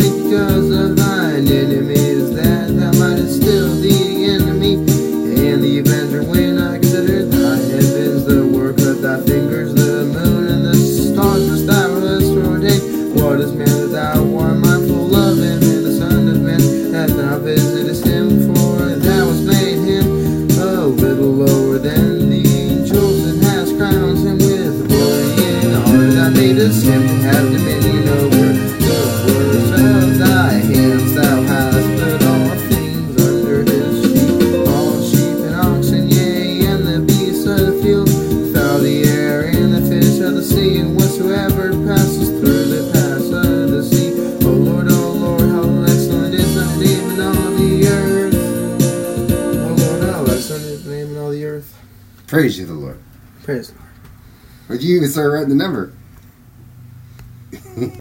because of thine enemies, that thou mightest still the enemy, and the avenger when I consider thy heavens, the work of thy fingers, the moon and the stars which thou hast ordained. What is man that thou art mindful of him, and the son of man that thou visitest him? For thou hast made him a little lower than the angels, and hast crowned him with glory and honor. Thou madest him to have dominion over. The fish of the sea, and whatsoever passes through the the sea. O Lord, O Lord, how excellent is thy name in all the earth. O Lord, how excellent is thy name in all the earth. Praise you, the Lord. Praise the Lord. Would you even start writing the number?